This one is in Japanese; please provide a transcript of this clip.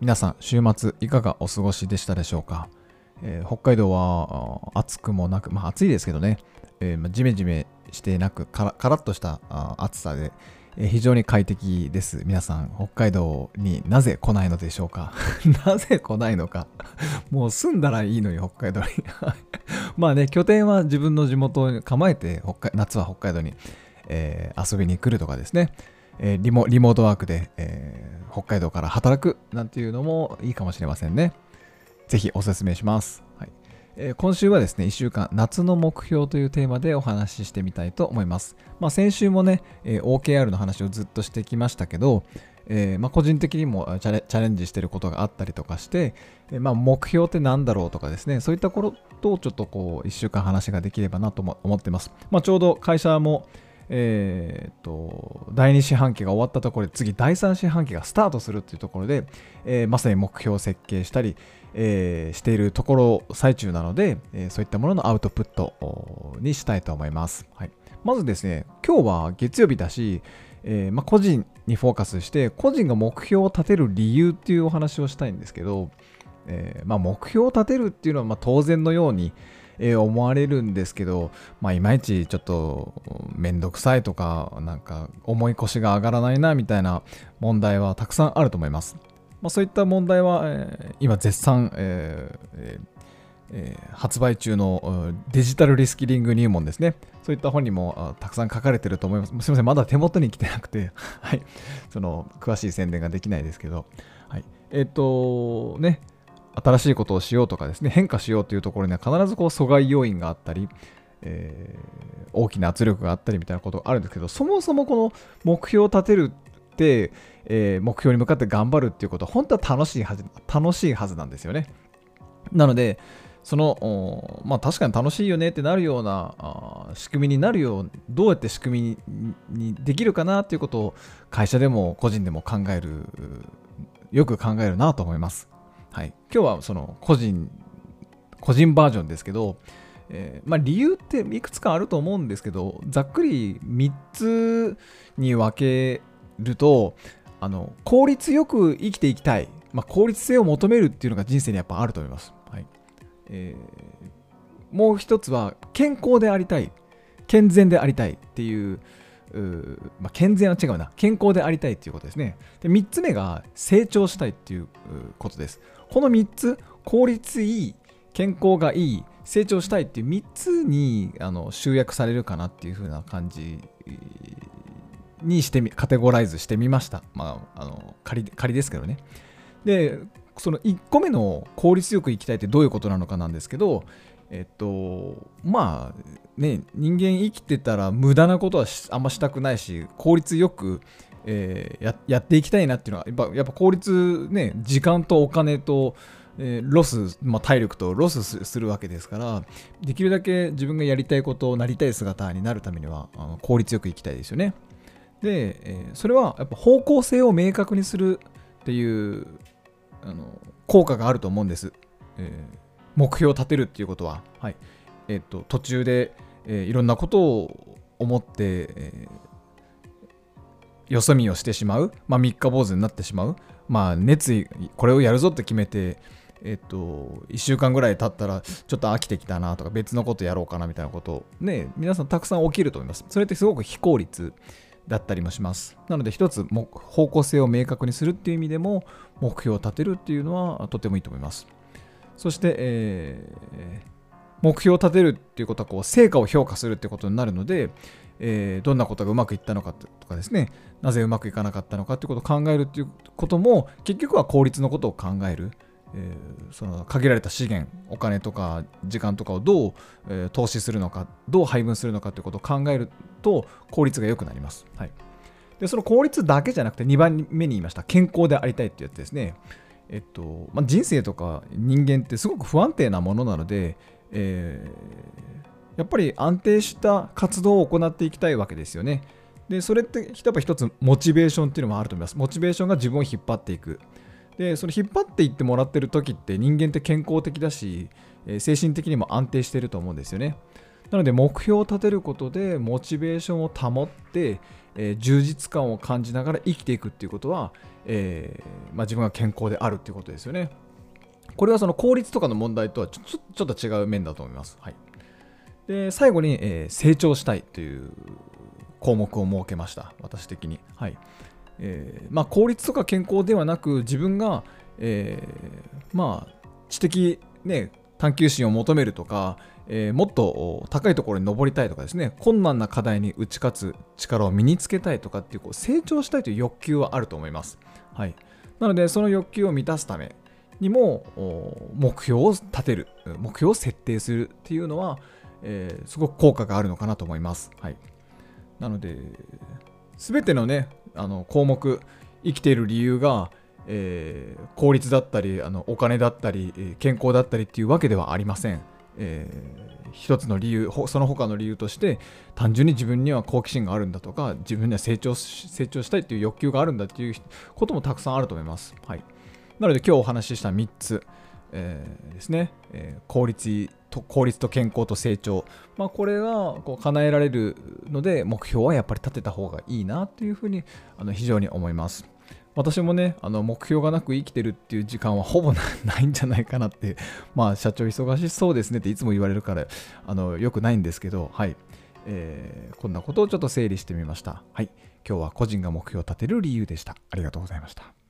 皆さん週末いかがお過ごしでしたでしょうか、えー北海道は暑くもなくまあ暑いですけどね、えーまあジメジメしてなくカラカラッとした暑さで、えー非常に快適です。皆さん北海道になぜ来ないのでしょうか？なぜ来ないのか？もう住んだらいいのに北海道に。まあね拠点は自分の地元に構えて北海夏は北海道に、えー遊びに来るとかですね。えーリモリモートワークで、えー北海道から働くなんていうのもいいかもしれませんね。ぜひお勧めします。はいえー今週はですね、1週間、夏の目標というテーマでお話ししてみたいと思います。まあ、先週もね、え OKR の話をずっとしてきましたけど、えまあ、個人的にもチャレンジしてることがあったりとかして、えまあ、目標って何だろうとかですね、そういったことをちょっとこう、1週間話ができればなと思ってます。まあ、ちょうど会社も、えーと第2四半期が終わったところで次第3四半期がスタートするっていうところで、えーまさに目標を設計したり、えーしているところ最中なので、えーそういったもののアウトプットにしたいと思います、はい、まずですね今日は月曜日だし、えーま、個人にフォーカスして個人が目標を立てる理由っていうお話をしたいんですけど、えま、目標を立てるっていうのはま当然のように、えー思われるんですけど、まあ、いまいちちょっとめんどくさいとか、なんか重い腰が上がらないなみたいな問題はたくさんあると思います。まあ、そういった問題は、えー今絶賛、えーえー発売中のデジタルリスキリング入門ですね。そういった本にもたくさん書かれてると思います。すみません、まだ手元に来てなくて、はい、その詳しい宣伝ができないですけど、はい、えっ、とね、新しいことをしようとかですね、変化しようというところには必ずこう阻害要因があったり、えー大きな圧力があったりみたいなことがあるんですけど、そもそもこの目標を立てるって、えー目標に向かって頑張るっていうことは本当は楽しいはず楽しいはずなんですよね。なので、その、まあ確かに楽しいよねってなるようなあ仕組みになるよう、どうやって仕組みにできるかなっていうことを会社でも個人でも考える、よく考えるなと思います。はい。今日はその個人、個人バージョンですけど、えーまあ、理由っていくつかあると思うんですけど、ざっくり3つに分けると、あの効率よく生きていきたい、まあ、効率性を求めるっていうのが人生にやっぱあると思います。はいえーもう一つは健康でありたい、健全でありたいっていう、まあ、健全は違うな、健康でありたいっていうことですね。で3つ目が成長したいっていうことです。この3つ、効率いい、健康がいい、成長したいっていう3つにあの集約されるかなっていう風な感じにしてみ、カテゴライズしてみました。まあ、あの仮仮ですけどね。で、その1個目の効率よく生きたいってどういうことなのかなんですけど、えっと、まあね、人間生きてたら無駄なことはあんましたくないし、効率よく、えーややっていきたいなっていうのは、やっぱやっぱ効率ね、時間とお金と、えーロス、まあ、体力とロスするわけですから、できるだけ自分がやりたいこと、なりたい姿になるためには、あの効率よく生きたいですよね。で、えーそれはやっぱ方向性を明確にするっていうあの効果があると思うんです。えー目標を立てるっていうことは、はいえっと途中で、えーいろんなことを思って、えーよそ見をしてしまう、まあ、三日坊主になってしまう、まあ、熱意、これをやるぞって決めて、えっと、1週間ぐらい経ったら、ちょっと飽きてきたなとか、別のことやろうかなみたいなこと、ね、皆さんたくさん起きると思います。それってすごく非効率だったりもします。なので、一つ方向性を明確にするっていう意味でも、目標を立てるっていうのはとてもいいと思います。そして、えー目標を立てるっていうことはこう成果を評価するってことになるので、えーどんなことがうまくいったのかとかですねなぜうまくいかなかったのかっていうことを考えるっていうことも結局は効率のことを考える、えーその限られた資源お金とか時間とかをどう、えー投資するのかどう配分するのかということを考えると効率が良くなります、はい、でその効率だけじゃなくて2番目に言いました健康でありたいっていうやつですね、えっとまあ、人生とか人間ってすごく不安定なものなので、えー、やっぱり安定した活動を行っていきたいわけですよね。でそれってやっぱ一つモチベーションっていうのもあると思います。モチベーションが自分を引っ張っていく。でその引っ張っていってもらってる時って人間って健康的だし、え、精神的にも安定してると思うんですよね。なので目標を立てることでモチベーションを保って、えー、充実感を感じながら生きていくっていうことは、えー、まあ、自分が健康であるっていうことですよね。これはその効率とかの問題とはちょちょっと違う面だと思います。はい、で最後に、えー、成長したいという項目を設けました、私的に。はいえーまあ、効率とか健康ではなく、自分が、えー、まあ、知的、ね、探求心を求めるとか、えー、もっと高いところに登りたいとかですね、困難な課題に打ち勝つ力を身につけたいとかっていうこう成長したいという欲求はあると思います。はい、なので、その欲求を満たすためにも目標を立てる、目標を設定するっていうのは、えー、すごく効果があるのかなと思います。はい、なので、すべてのね、あの項目、生きている理由が、えー、効率だったりあのお金だったり健康だったりっていうわけではありません。えー、一つの理由その他の理由として単純に自分には好奇心があるんだとか自分には成長成長したいという欲求があるんだということもたくさんあると思います。はい、なので今日お話しした3つ、えー、ですね、えー、効率と効率と健康と成長、まあ、これがこう叶えられるので目標はやっぱり立てた方がいいなというふうにあの非常に思います。私もね、あの目標がなく生きてるっていう時間は ほぼないんじゃないかなって、まあ社長忙しそうですねっていつも言われるから、あのよくないんですけど、はい、えー、こんなことをちょっと整理してみました。はい、今日は個人が目標を立てる理由でした。ありがとうございました。